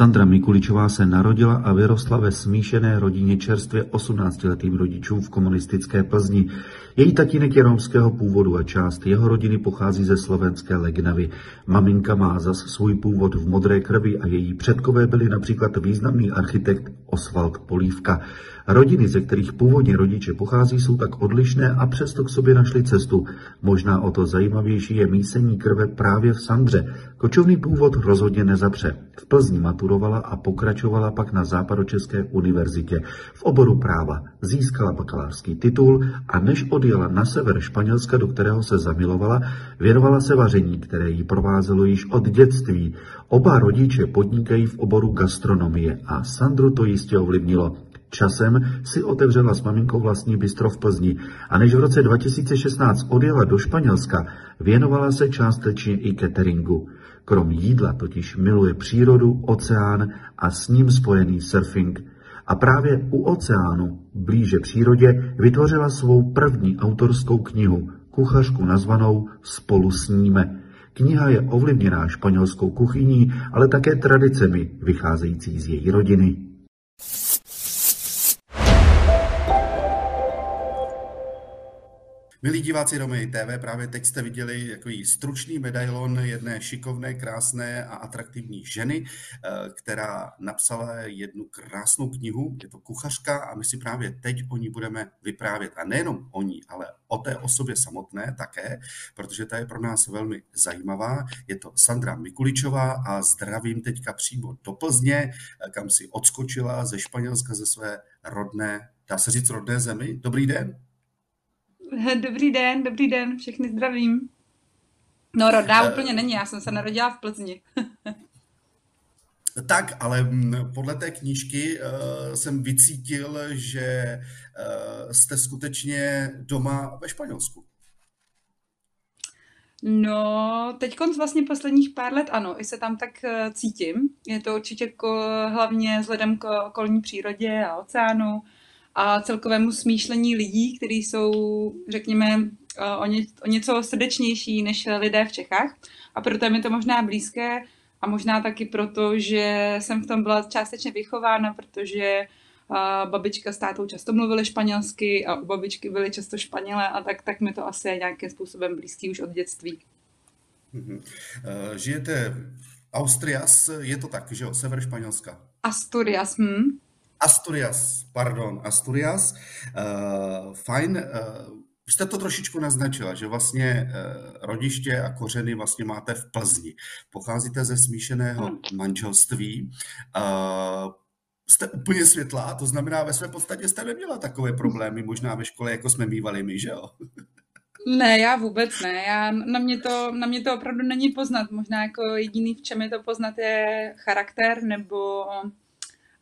Sandra Mikuličová se narodila a vyrostla ve smíšené rodině čerstvě 18-letým rodičům v komunistické Plzni. Její tatínek je romského původu a část jeho rodiny pochází ze slovenské Legnavy. Maminka má zas svůj původ v modré krvi a její předkové byli například významný architekt Oswald Polívka. Rodiny, ze kterých původně rodiče pochází, jsou tak odlišné a přesto k sobě našli cestu. Možná o to zajímavější je mísení krve právě v Sandře. Kočovný původ rozhodně nezapře. V Plzni maturovala a pokračovala pak na Západočeské univerzitě v oboru práva. Získala bakalářský titul a než odjela na sever Španělska, do kterého se zamilovala, věnovala se vaření, které jí provázelo již od dětství. Oba rodiče podnikají v oboru gastronomie a Sandru to jistě ovlivnilo. Časem si otevřela s maminkou vlastní bistro v Plzni a než v roce 2016 odjela do Španělska, věnovala se částečně i cateringu. Krom jídla totiž miluje přírodu, oceán a s ním spojený surfing. A právě u oceánu, blíže přírodě, vytvořila svou první autorskou knihu, kuchařku nazvanou Spolu sníme. Kniha je ovlivněná španělskou kuchyní, ale také tradicemi vycházející z její rodiny. Milí diváci Romy TV, právě teď jste viděli takový stručný medailon jedné šikovné, krásné a atraktivní ženy, eh, která napsala jednu krásnou knihu. Je to kuchařka a my si právě teď o ní budeme vyprávět. A nejenom o ní, ale o té osobě samotné také, protože ta je pro nás velmi zajímavá. Je to Sandra Mikuličová a zdravím teďka přímo do Plzně, eh, kam si odskočila ze Španělska, ze své rodné, dá se říct rodné zemi. Dobrý den. Dobrý den, dobrý den, všechny zdravím. No rodná uh, úplně není, já jsem se narodila v Plzni. tak, ale mm, podle té knížky uh, jsem vycítil, že uh, jste skutečně doma ve Španělsku. No, teď konc vlastně posledních pár let ano, i se tam tak cítím. Je to určitě ko, hlavně vzhledem k okolní přírodě a oceánu, a celkovému smýšlení lidí, kteří jsou, řekněme, eh, o, ně, o něco srdečnější než lidé v Čechách. A proto je mi to možná blízké a možná taky proto, že jsem v tom byla částečně vychována, protože eh, babička s tátou často mluvili španělsky a u babičky byly často španělé a tak, tak mi to asi je nějakým způsobem blízký už od dětství. Mm-hmm. Žijete Austrias, je to tak, že jo, sever Španělska? Asturias, hm. Asturias, pardon, Asturias. Uh, fajn, uh, jste to trošičku naznačila, že vlastně uh, rodiště a kořeny vlastně máte v Plzni. Pocházíte ze smíšeného hmm. manželství. Uh, jste úplně světlá, to znamená, ve své podstatě jste neměla takové problémy možná ve škole, jako jsme mývali my, že jo? Ne, já vůbec ne. Já, na, mě to, na mě to opravdu není poznat. Možná jako jediný, v čem je to poznat, je charakter nebo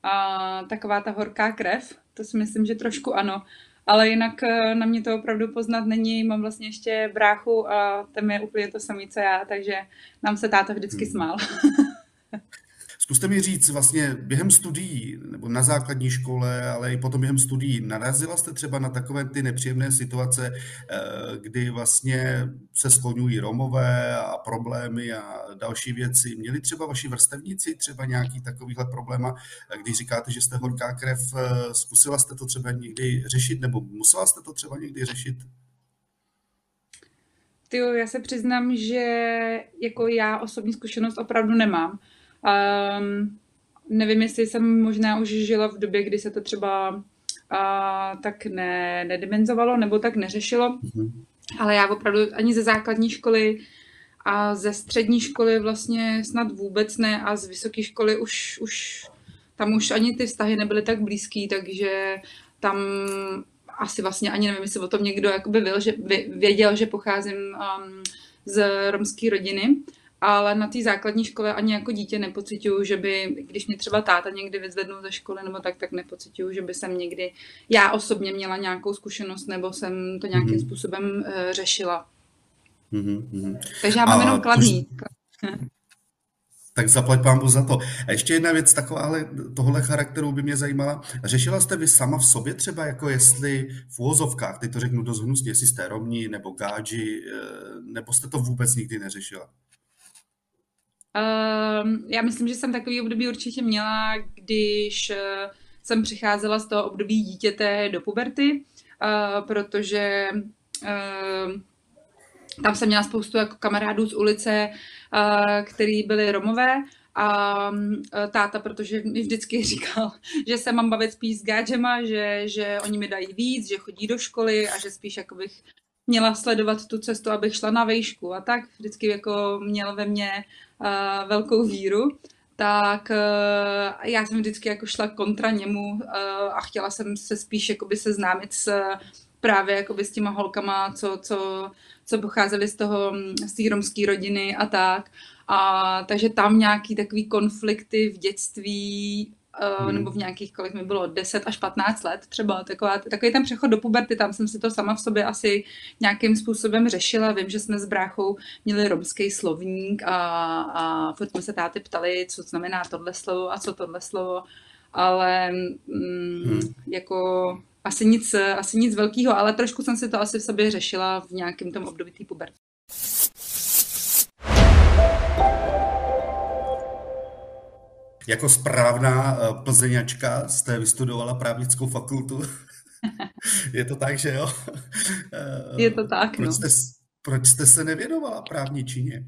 a taková ta horká krev, to si myslím, že trošku ano. Ale jinak eh, na mě to opravdu poznat není. Mám vlastně ještě bráchu a ten je úplně to samý, co já, takže nám se táta vždycky hmm. smál. Zkuste mi říct, vlastně během studií, nebo na základní škole, ale i potom během studií, narazila jste třeba na takové ty nepříjemné situace, eh, kdy vlastně se skloňují Romové a problémy a další věci. Měli třeba vaši vrstevníci třeba nějaký takovýhle problém, když říkáte, že jste horká krev, eh, zkusila jste to třeba někdy řešit, nebo musela jste to třeba někdy řešit? Tyjo, já se přiznám, že jako já osobní zkušenost opravdu nemám. Um, nevím, jestli jsem možná už žila v době, kdy se to třeba uh, tak ne, nedimenzovalo nebo tak neřešilo, mm-hmm. ale já opravdu ani ze základní školy a ze střední školy vlastně snad vůbec ne a z vysoké školy už, už tam už ani ty vztahy nebyly tak blízký, takže tam asi vlastně ani nevím, jestli o tom někdo jakoby byl, že věděl, že pocházím um, z romské rodiny, ale na té základní škole ani jako dítě nepocituju, že by, když mě třeba táta někdy vyzvednul ze školy nebo tak, tak nepocituju, že by jsem někdy já osobně měla nějakou zkušenost nebo jsem to nějakým mm-hmm. způsobem uh, řešila. Mm-hmm. Takže já mám A jenom kladný. To... Tak zaplať pámbu za to. A ještě jedna věc takováhle, tohle charakteru by mě zajímala. Řešila jste vy sama v sobě třeba, jako jestli v úvozovkách, teď to řeknu dost hnusně, jestli jste romní nebo gáži, eh, nebo jste to vůbec nikdy neřešila? Uh, já myslím, že jsem takový období určitě měla, když uh, jsem přicházela z toho období dítěte do puberty, uh, protože uh, tam jsem měla spoustu jako kamarádů z ulice, uh, který byli Romové a táta, protože mi vždycky říkal, že se mám bavit spíš s gáčema, že, že oni mi dají víc, že chodí do školy a že spíš jako bych měla sledovat tu cestu, abych šla na vejšku a tak. Vždycky jako měl ve mně uh, velkou víru tak uh, já jsem vždycky jako šla kontra němu uh, a chtěla jsem se spíš jakoby seznámit s právě jakoby s těma holkama, co, co, co pocházely z toho, z té romské rodiny a tak. A takže tam nějaký takový konflikty v dětství hmm. nebo v nějakých, kolik mi bylo, 10 až 15 let třeba, taková, takový ten přechod do puberty, tam jsem si to sama v sobě asi nějakým způsobem řešila. Vím, že jsme s bráchou měli romský slovník a, a furt jsme se táty ptali, co znamená tohle slovo a co tohle slovo, ale mm, hmm. jako asi nic, asi nic velkého, ale trošku jsem si to asi v sobě řešila v nějakém tom období té puberty. Jako správná eh, plzeňačka jste vystudovala právnickou fakultu. Je to tak, že jo? Je to tak, proč no. Jste, proč jste se nevěnovala právní čině?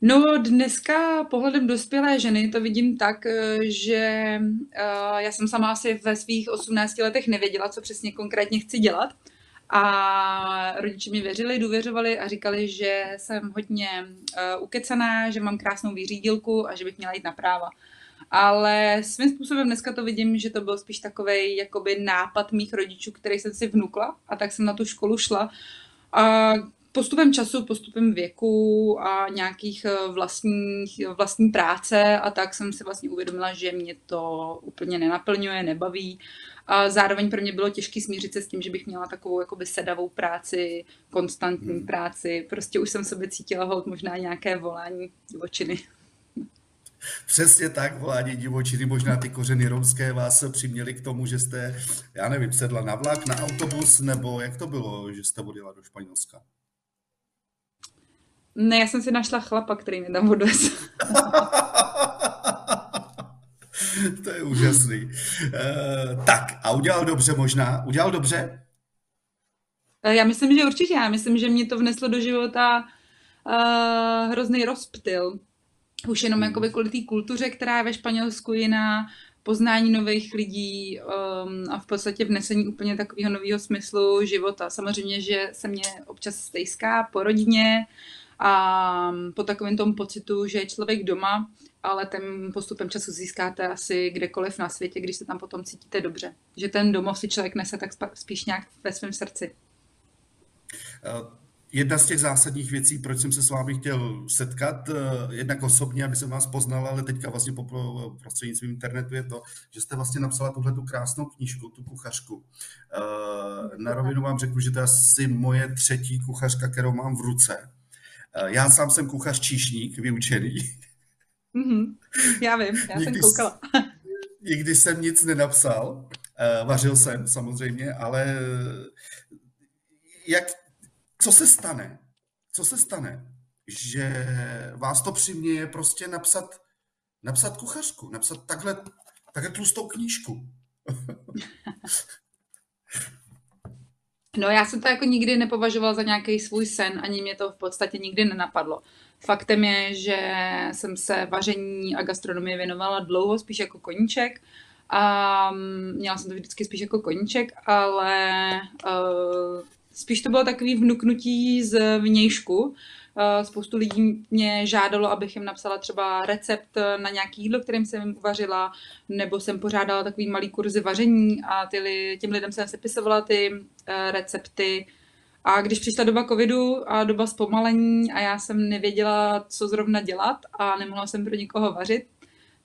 No dneska pohledem dospělé ženy to vidím tak, eh, že uh, já jsem sama asi ve svých 18 letech nevěděla, co přesně konkrétně chci dělat. A rodiče mi věřili, důvěřovali a říkali, že jsem hodně uh, ukecaná, že mám krásnou výřídilku a že bych měla jít na práva. Ale svým způsobem dneska to vidím, že to byl spíš takový jakoby nápad mých rodičů, který jsem si vnukla a tak jsem na tu školu šla. A postupem času, postupem věku a nějakých vlastních, vlastní práce a tak jsem si vlastně uvědomila, že mě to úplně nenaplňuje, nebaví a zároveň pro mě bylo těžké smířit se s tím, že bych měla takovou jakoby sedavou práci, konstantní hmm. práci. Prostě už jsem sobě cítila hold možná nějaké volání divočiny. Přesně tak, volání divočiny, možná ty kořeny romské vás přiměly k tomu, že jste, já nevím, sedla na vlak, na autobus, nebo jak to bylo, že jste odjela do Španělska? Ne, já jsem si našla chlapa, který mě tam odvezl. to je úžasný. Uh, tak a udělal dobře možná? Udělal dobře? Eh, já myslím, že určitě. Já myslím, že mě to vneslo do života uh, hrozný rozptyl. Už jenom hmm. jakoby kvůli té kultuře, která je ve Španělsku jiná, poznání nových lidí um, a v podstatě vnesení úplně takového nového smyslu života. Samozřejmě, že se mě občas stejská po rodině a po takovém tom pocitu, že je člověk doma ale ten postupem času získáte asi kdekoliv na světě, když se tam potom cítíte dobře. Že ten domov si člověk nese tak spíš nějak ve svém srdci. Eh, jedna z těch zásadních věcí, proč jsem se s vámi chtěl setkat, eh, jednak osobně, aby jsem vás poznal, ale teďka vlastně po prostřednictvím internetu je to, že jste vlastně napsala tuhle tu krásnou knížku, tu kuchařku. Eh, na rovinu vám řeknu, že to je asi moje třetí kuchařka, kterou mám v ruce. Já sám jsem kuchař číšník, vyučený. Mm-hmm. Já vím, já nikdy, jsem koukala. nikdy jsem nic nenapsal, uh, vařil jsem samozřejmě, ale jak, co se stane? Co se stane? Že vás to přiměje prostě napsat, napsat kuchařku, napsat takhle, takhle tlustou knížku. No já jsem to jako nikdy nepovažovala za nějaký svůj sen, ani mě to v podstatě nikdy nenapadlo. Faktem je, že jsem se vaření a gastronomii věnovala dlouho, spíš jako koníček. A mm, měla jsem to vždycky spíš jako koníček, ale uh, spíš to bylo takový vnuknutí z vnějšku. Uh, spoustu lidí mě žádalo, abych jim napsala třeba recept na nějaký jídlo, kterým jsem jim uvařila, nebo jsem pořádala takový malý kurzy vaření a ty, těm lidem jsem sepisovala ty uh, recepty. A když přišla doba covidu a doba zpomalení a já jsem nevěděla, co zrovna dělat a nemohla jsem pro nikoho vařit,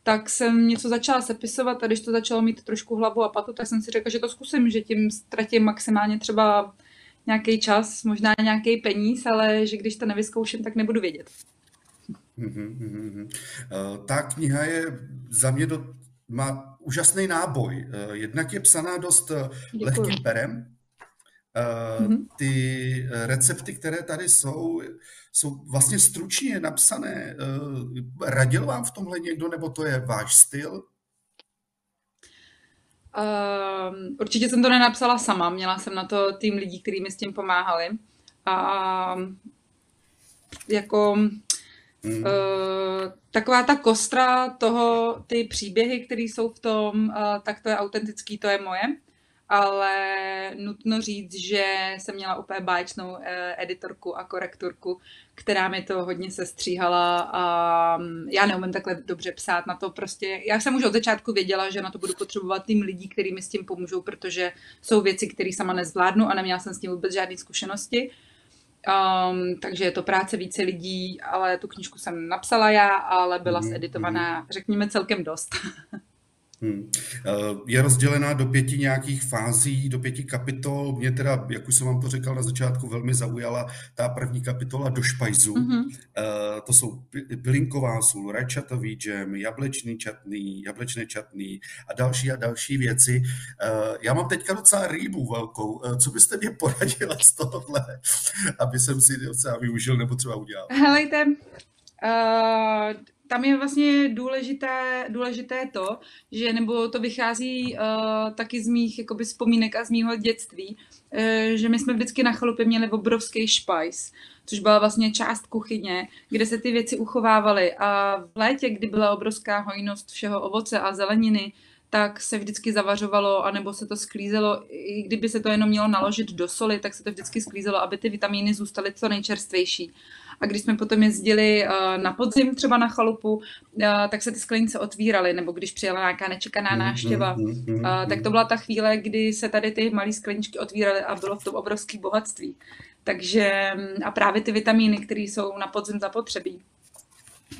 tak jsem něco začala sepisovat a když to začalo mít trošku hlavu a patu, tak jsem si řekla, že to zkusím, že tím ztratím maximálně třeba nějaký čas, možná nějaký peníz, ale že když to nevyzkouším, tak nebudu vědět. Mm-hmm. Ta kniha je za mě do, má úžasný náboj. Eh, jednak je psaná dost eh, Děkuji. lehkým perem. Ty recepty, které tady jsou, jsou vlastně stručně napsané. Radil vám v tomhle někdo, nebo to je váš styl? Uh, určitě jsem to nenapsala sama, měla jsem na to tým lidí, kteří mi s tím pomáhali. A jako hmm. uh, taková ta kostra toho, ty příběhy, které jsou v tom, uh, tak to je autentický, to je moje ale nutno říct, že jsem měla úplně báječnou eh, editorku a korektorku, která mi to hodně sestříhala a mm, já neumím takhle dobře psát na to prostě. Já jsem už od začátku věděla, že na to budu potřebovat tým lidí, kteří mi s tím pomůžou, protože jsou věci, které sama nezvládnu a neměla jsem s tím vůbec žádné zkušenosti. Um, takže je to práce více lidí, ale tu knižku jsem napsala já, ale byla mm-hmm. zeditovaná, řekněme, celkem dost. Hmm. Eh, je rozdělená do pěti nějakých fází, do pěti kapitol. Mě teda, jak už jsem vám to říkal na začátku, velmi zaujala ta první kapitola do špajzu. Mm-hmm. To jsou bylinková sůl, rajčatový džem, jablečný čatný, jablečné čatný a další a další věci. Eh, já mám teďka docela rýbu velkou. Co byste mě poradila z tohohle, aby jsem si docela využil nebo třeba udělal? Helejte, uh tam je vlastně důležité, důležité to, že nebo to vychází uh, taky z mých jakoby, vzpomínek a z mýho dětství, uh, že my jsme vždycky na chalupě měli obrovský špajs, což byla vlastně část kuchyně, kde se ty věci uchovávaly a v létě, kdy byla obrovská hojnost všeho ovoce a zeleniny, tak se vždycky zavařovalo, anebo se to sklízelo, i kdyby se to jenom mělo naložit do soli, tak se to vždycky sklízelo, aby ty vitamíny zůstaly co nejčerstvější. A když jsme potom jezdili uh, na podzim třeba na chalupu, uh, tak se ty sklenice otvíraly, nebo když přijela nějaká nečekaná mhm, návštěva, uh, tak to byla ta chvíle, kdy se tady ty malé skleničky otvíraly a bylo v tom obrovské bohatství. Takže mm, a právě ty vitamíny, které jsou na podzim zapotřebí.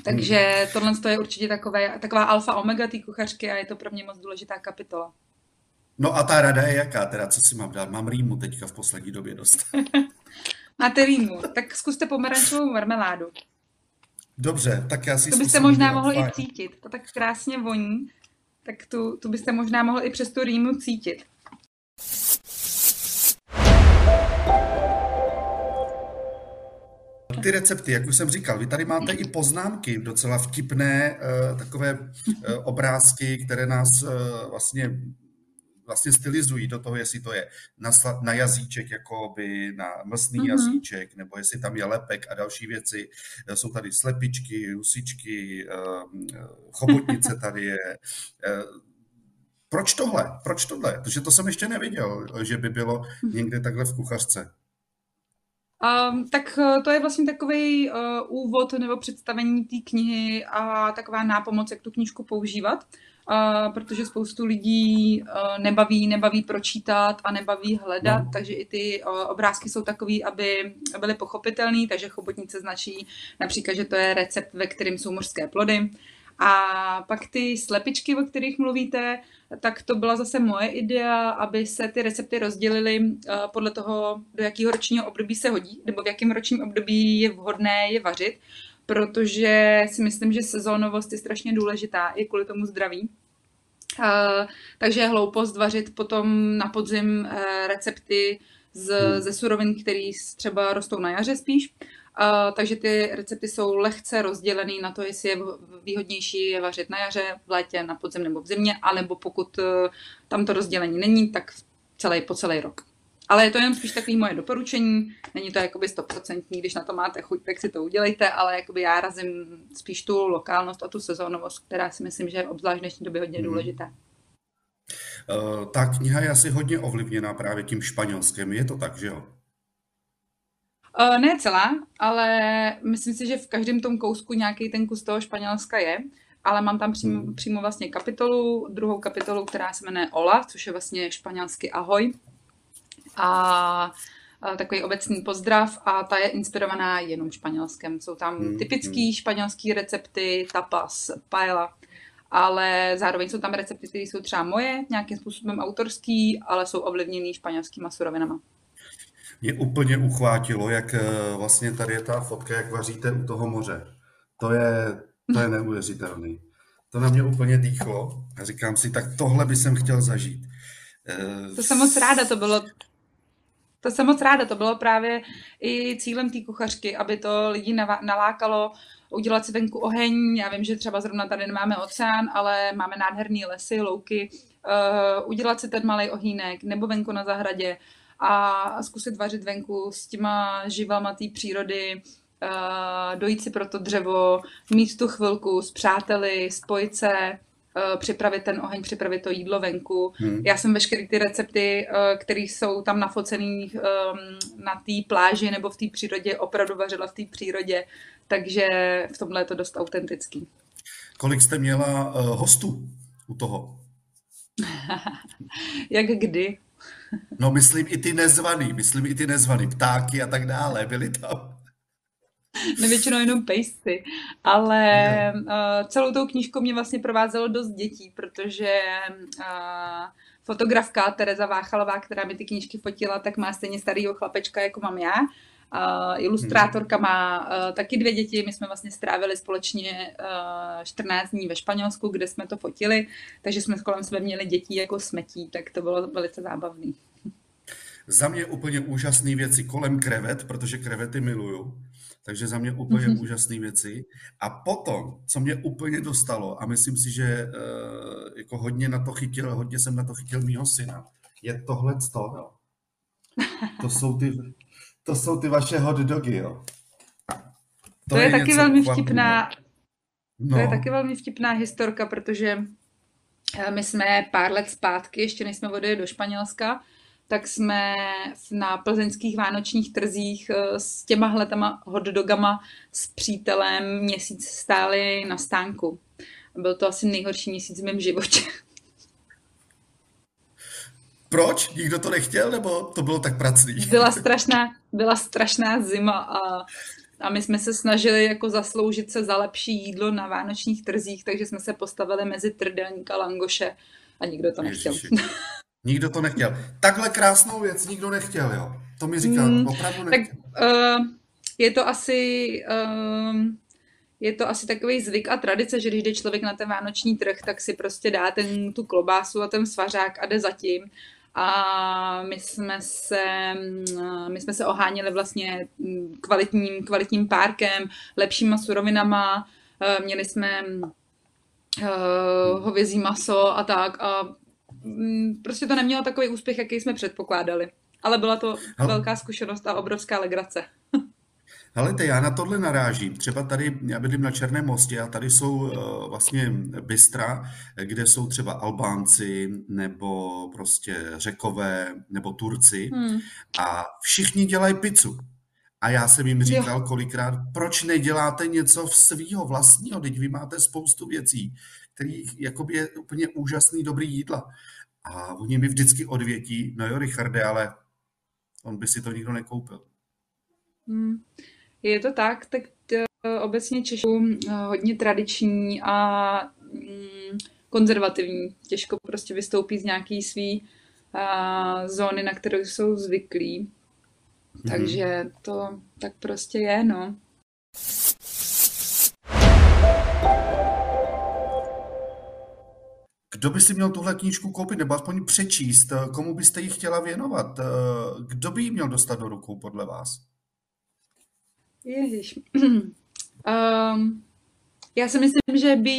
Takže tohle je určitě takové, taková alfa omega té kuchařky a je to pro mě moc důležitá kapitola. No a ta rada je jaká teda, co si mám dát? Mám rýmu teďka v poslední době dost. Máte rýmu, tak zkuste pomerančovou marmeládu. Dobře, tak já si To byste možná mohli i cítit, to tak krásně voní, tak tu, tu byste možná mohli i přes tu rýmu cítit. ty recepty, jak už jsem říkal, vy tady máte i poznámky, docela vtipné, uh, takové uh, obrázky, které nás uh, vlastně vlastně stylizují do toho, jestli to je na, na jazyček, jako by na mlsný mm-hmm. jazyček, nebo jestli tam je lepek a další věci. Jsou tady slepičky, husičky, chobotnice tady je. Proč tohle? Proč tohle? Protože to jsem ještě neviděl, že by bylo mhm. někde takhle v kuchařce. Um, tak eh, to je vlastně takový uh, úvod nebo představení té knihy a taková nápomoc, jak tu knížku používat, protože spoustu lidí uh, nebaví, nebaví pročítat a nebaví hledat, no. takže i ty uh, obrázky jsou takový, aby byly pochopitelné, takže chobotnice značí například, že to je recept, ve kterém jsou mořské plody. A pak ty slepičky, o kterých mluvíte, tak to byla zase moje idea, aby se ty recepty rozdělily eh, podle toho, do jakého ročního období se hodí, nebo v jakém ročním období je vhodné je vařit, protože si myslím, že sezónovost je strašně důležitá i kvůli tomu zdraví. Uh, takže je hloupost vařit potom na podzim uh, recepty z, hmm. ze surovin, které třeba rostou na jaře spíš. Uh, takže ty recepty jsou lehce rozdělený na to, jestli je výhodnější je vařit na jaře, v létě, na podzim nebo v zimě, anebo pokud uh, tam to rozdělení není, tak celý, po celý rok. Ale je to jen spíš takový moje doporučení, není to jakoby stoprocentní, když na to máte chuť, tak si to udělejte, ale jakoby já razím spíš tu lokálnost a tu sezónovost, která si myslím, že je obzvlášť v dnešní době hodně hmm. důležitá. Uh, ta kniha je asi hodně ovlivněná právě tím španělským, je to tak, že jo? Uh, ne celá, ale myslím si, že v každém tom kousku nějaký ten kus toho Španělska je, ale mám tam přímo, hmm. přímo vlastně kapitolu, druhou kapitolu, která se jmenuje Ola, což je vlastně španělsky ahoj. A takový obecný pozdrav a ta je inspirovaná jenom španělskem. Jsou tam hmm. typický hmm. španělský recepty, tapas, paella, ale zároveň jsou tam recepty, které jsou třeba moje, nějakým způsobem autorský, ale jsou ovlivněný španělskýma surovinama mě úplně uchvátilo, jak eh, vlastně tady je ta fotka, jak vaříte u toho moře. To je, to je neuvěřitelný. To na mě úplně dýchlo a říkám si, tak tohle by jsem chtěl zažít. Eh, to jsem moc ráda, to bylo To jsem moc ráda, to bylo právě i cílem té kuchařky, aby to lidi nalákalo udělat si venku oheň. Já vím, že třeba zrovna tady nemáme oceán, ale máme nádherné lesy, louky. Uh, udělat si ten malý ohýnek nebo venku na zahradě a zkusit vařit venku s těma živama té přírody, uh, dojít si pro to dřevo, mít tu chvilku s přáteli, spojit se, uh, připravit ten oheň, připravit to jídlo venku. Hmm. Já jsem veškeré ty recepty, uh, které jsou tam nafocené um, na té pláži nebo v té přírodě, opravdu vařila v té přírodě, takže v tomhle je to dost autentický. Kolik jste měla uh, hostů u toho? Jak kdy? No myslím i ty nezvaný, myslím i ty nezvaný, ptáky a tak dále, byly tam. Nevětšinou jenom pejsty, ale uh, celou tou knížkou mě vlastně provázelo dost dětí, protože uh, fotografka Tereza Váchalová, která mi ty knížky fotila, tak má stejně starýho chlapečka, jako mám já. Uh, ilustrátorka má uh, taky dvě děti, my jsme vlastně strávili společně uh, 14 dní ve Španělsku, kde jsme to fotili, takže jsme kolem sebe měli dětí jako smetí, tak to bylo velice zábavné. Za mě úplně úžasné věci kolem krevet, protože krevety miluju, takže za mě úplně mm-hmm. úžasné věci. A potom, co mě úplně dostalo, a myslím si, že uh, jako hodně na to chytil, hodně jsem na to chytil mýho syna, je tohle to. To jsou ty, to jsou ty vaše hot dogy, jo. To, to je, je taky velmi vtipná, no. to je taky velmi vtipná historka, protože eh, my jsme pár let zpátky, ještě než jsme odjeli do Španělska, tak jsme na plzeňských vánočních trzích eh, s těma hletama hotdogama s přítelem měsíc stáli na stánku. Byl to asi nejhorší měsíc v mém životě. Proč? Nikdo to nechtěl, nebo to bylo tak pracný? Byla strašná, byla strašná zima a, a my jsme se snažili jako zasloužit se za lepší jídlo na vánočních trzích, takže jsme se postavili mezi trdelník a langoše a nikdo to nechtěl. Ježiši. Nikdo to nechtěl. Takhle krásnou věc nikdo nechtěl, jo? To mi říká, mm, opravdu nechtěl. Tak uh, je to asi... Uh, je to asi takový zvyk a tradice, že když jde člověk na ten vánoční trh, tak si prostě dá ten, tu klobásu a ten svařák a jde zatím a my jsme se, mm, my jsme se oháněli vlastně kvalitním, kvalitním párkem, lepšíma surovinama, eh, měli jsme uh, hovězí maso a tak a mm, prostě to nemělo takový úspěch, jaký jsme předpokládali. Ale byla to velká zkušenost a obrovská legrace. Helejte, já na tohle narážím. Třeba tady, já bydlím na Černém mostě a tady jsou uh, vlastně bystra, kde jsou třeba Albánci nebo prostě Řekové nebo Turci hmm. a všichni dělají pizzu. A já jsem jim říkal jo. kolikrát, proč neděláte něco v svýho vlastního, teď vy máte spoustu věcí, kterých jakoby je úplně úžasný dobrý jídla. A oni mi vždycky odvětí, no jo, Richarde, ale on by si to nikdo nekoupil. Hmm. Je to tak, tak uh, obecně Češi uh, hodně tradiční a um, konzervativní. Těžko prostě vystoupí z nějaký svý uh, zóny, na kterou jsou zvyklí. Mm-hmm. Takže to tak prostě je, no. Kdo by si měl tuhle knížku koupit nebo aspoň přečíst? Komu byste ji chtěla věnovat? Kdo by ji měl dostat do rukou podle vás? Ježiš. um, já si myslím, že by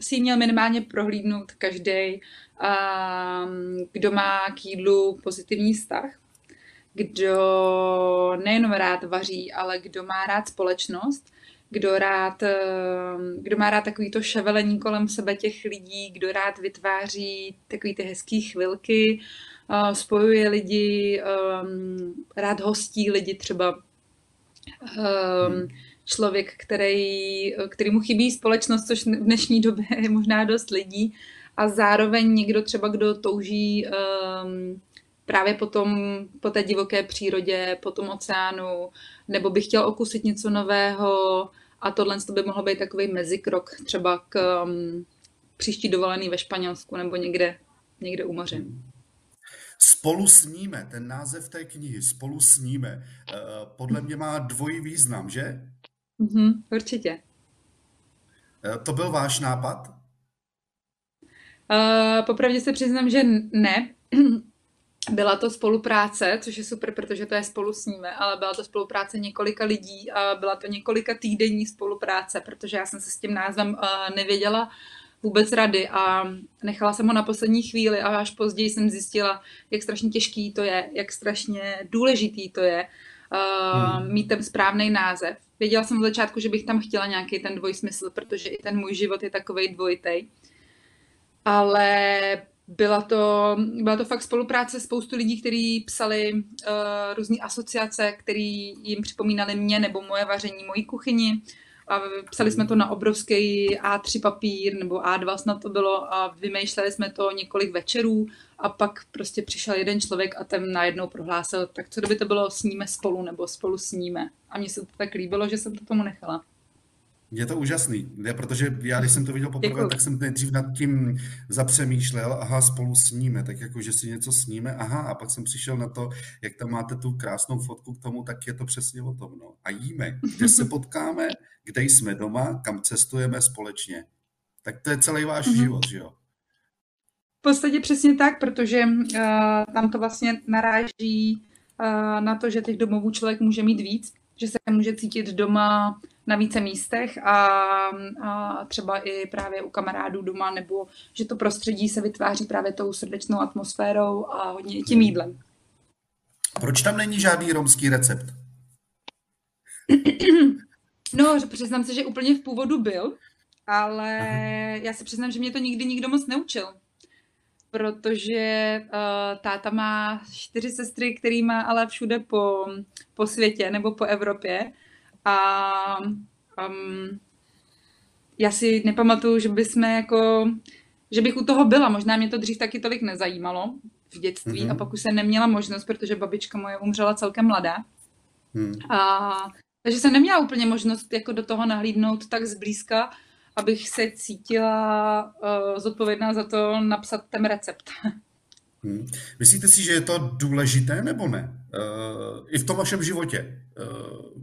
si měl minimálně prohlídnout každý, um, kdo má k jídlu pozitivní vztah, kdo nejenom rád vaří, ale kdo má rád společnost, kdo, rád, kdo má rád takový to ševelení kolem sebe těch lidí, kdo rád vytváří takový ty hezké chvilky, spojuje lidi, um, rád hostí lidi třeba člověk, který, který mu chybí společnost, což v dnešní době je možná dost lidí, a zároveň někdo třeba, kdo touží právě potom, po té divoké přírodě, po tom oceánu, nebo by chtěl okusit něco nového a tohle to by mohlo být takový mezikrok třeba k um, příští dovolený ve Španělsku nebo někde, někde u moře. Spolu sníme, ten název té knihy, Spolu sníme, eh, podle mě má dvojí význam, že? Mm-hmm, určitě. Eh, to byl váš nápad? Uh, popravdě se přiznám, že ne. byla to spolupráce, což je super, protože to je spolu s nimi, ale byla to spolupráce několika lidí a byla to několika týdenní spolupráce, protože já jsem se s tím názvem uh, nevěděla vůbec rady a nechala jsem ho na poslední chvíli a až později jsem zjistila, jak strašně těžký to je, jak strašně důležitý to je uh, hmm. mít ten správný název. Věděla jsem od začátku, že bych tam chtěla nějaký ten dvojsmysl, protože i ten můj život je takovej dvojitej. Ale byla to, byla to fakt spolupráce spoustu lidí, kteří psali uh, různé asociace, které jim připomínali mě nebo moje vaření, moji kuchyni. A psali jsme to na obrovský A3 papír nebo A2 snad to bylo a vymýšleli jsme to několik večerů a pak prostě přišel jeden člověk a ten najednou prohlásil, tak co kdyby to bylo sníme spolu nebo spolu sníme. A mně se to tak líbilo, že jsem to tomu nechala. Je to úžasný, ne? protože já, když jsem to viděl poprvé, Děkuji. tak jsem nejdřív nad tím zapřemýšlel, aha, spolu sníme, tak jako, že si něco sníme, aha, a pak jsem přišel na to, jak tam máte tu krásnou fotku k tomu, tak je to přesně o tom, no. A jíme, kde se potkáme, kde jsme doma, kam cestujeme společně. Tak to je celý váš mm-hmm. život, že jo? V podstatě přesně tak, protože uh, tam to vlastně naráží uh, na to, že těch domovů člověk může mít víc, že se může cítit doma na více místech a, a třeba i právě u kamarádů doma, nebo že to prostředí se vytváří právě tou srdečnou atmosférou a hodně tím hmm. jídlem. Proč tam není žádný romský recept? No, přiznám se, že úplně v původu byl, ale já se přiznám, že mě to nikdy nikdo moc neučil. Protože uh, táta má čtyři sestry, který má ale všude po, po světě nebo po Evropě. A um, já si nepamatuju, že bychom jako, že bych u toho byla. Možná mě to dřív taky tolik nezajímalo v dětství mm-hmm. a pak už jsem neměla možnost, protože babička moje umřela celkem mladá. Mm. A, takže jsem neměla úplně možnost jako do toho nahlídnout tak zblízka, abych se cítila uh, zodpovědná za to napsat ten recept. Hmm. Myslíte si, že je to důležité nebo ne? Uh, I v tom vašem životě? Uh,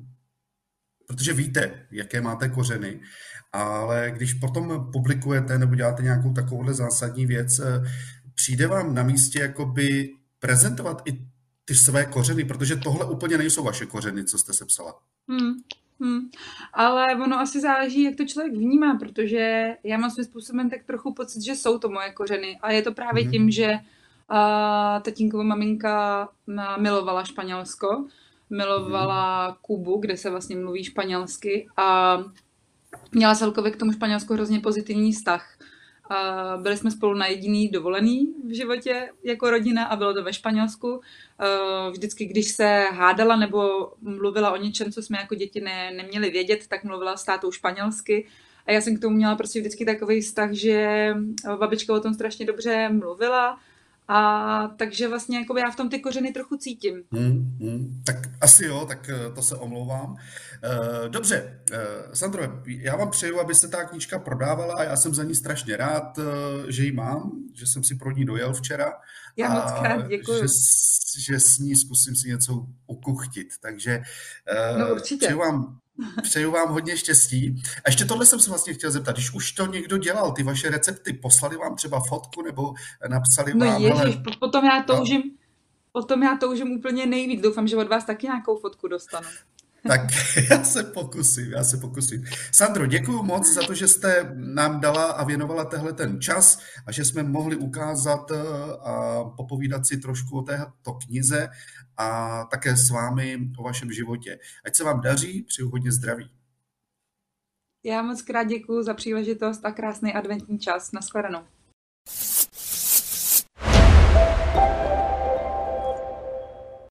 protože víte, jaké máte kořeny, ale když potom publikujete nebo děláte nějakou takovouhle zásadní věc, eh, přijde vám na místě jakoby prezentovat i ty své kořeny, protože tohle úplně nejsou vaše kořeny, co jste sepsala. Hmm. Hmm. Ale ono asi záleží, jak to člověk vnímá, protože já mám svým způsobem tak trochu pocit, že jsou to moje kořeny. A je to právě hmm. tím, že uh, tatínkova maminka milovala Španělsko milovala Kubu, kde se vlastně mluví španělsky a měla celkově k tomu Španělsku hrozně pozitivní vztah. Byli jsme spolu na jediný dovolený v životě jako rodina a bylo to ve Španělsku. Vždycky, když se hádala nebo mluvila o něčem, co jsme jako děti ne, neměli vědět, tak mluvila s tátou španělsky. A já jsem k tomu měla prostě vždycky takový vztah, že babička o tom strašně dobře mluvila a takže vlastně jako já v tom ty kořeny trochu cítím. Hmm, hmm, tak asi jo, tak eh, to se omlouvám. Eh, dobře, eh, Sandro, já vám přeju, aby se ta knížka prodávala a já jsem za ní strašně rád, že ji mám, že jsem si pro ní dojel včera. Já moc krát děkuji. Že, že s ní zkusím si něco ukuchtit, takže no, určitě. přeju vám Přeju vám hodně štěstí. A ještě tohle jsem se vlastně chtěl zeptat. Když už to někdo dělal, ty vaše recepty, poslali vám třeba fotku nebo napsali no vám... No ježiš, ale... potom já toužím, no. potom já toužím úplně nejvíc. Doufám, že od vás taky nějakou fotku dostanu. Tak já se pokusím, já se pokusím. Sandro, děkuji moc za to, že jste nám dala a věnovala tehle ten čas a že jsme mohli ukázat eh, a popovídat si trošku o této knize a také s vámi o vašem životě. Ať se vám daří, přeju hodně zdraví. Já moc krát děkuji za příležitost a krásný adventní čas. Naschledanou.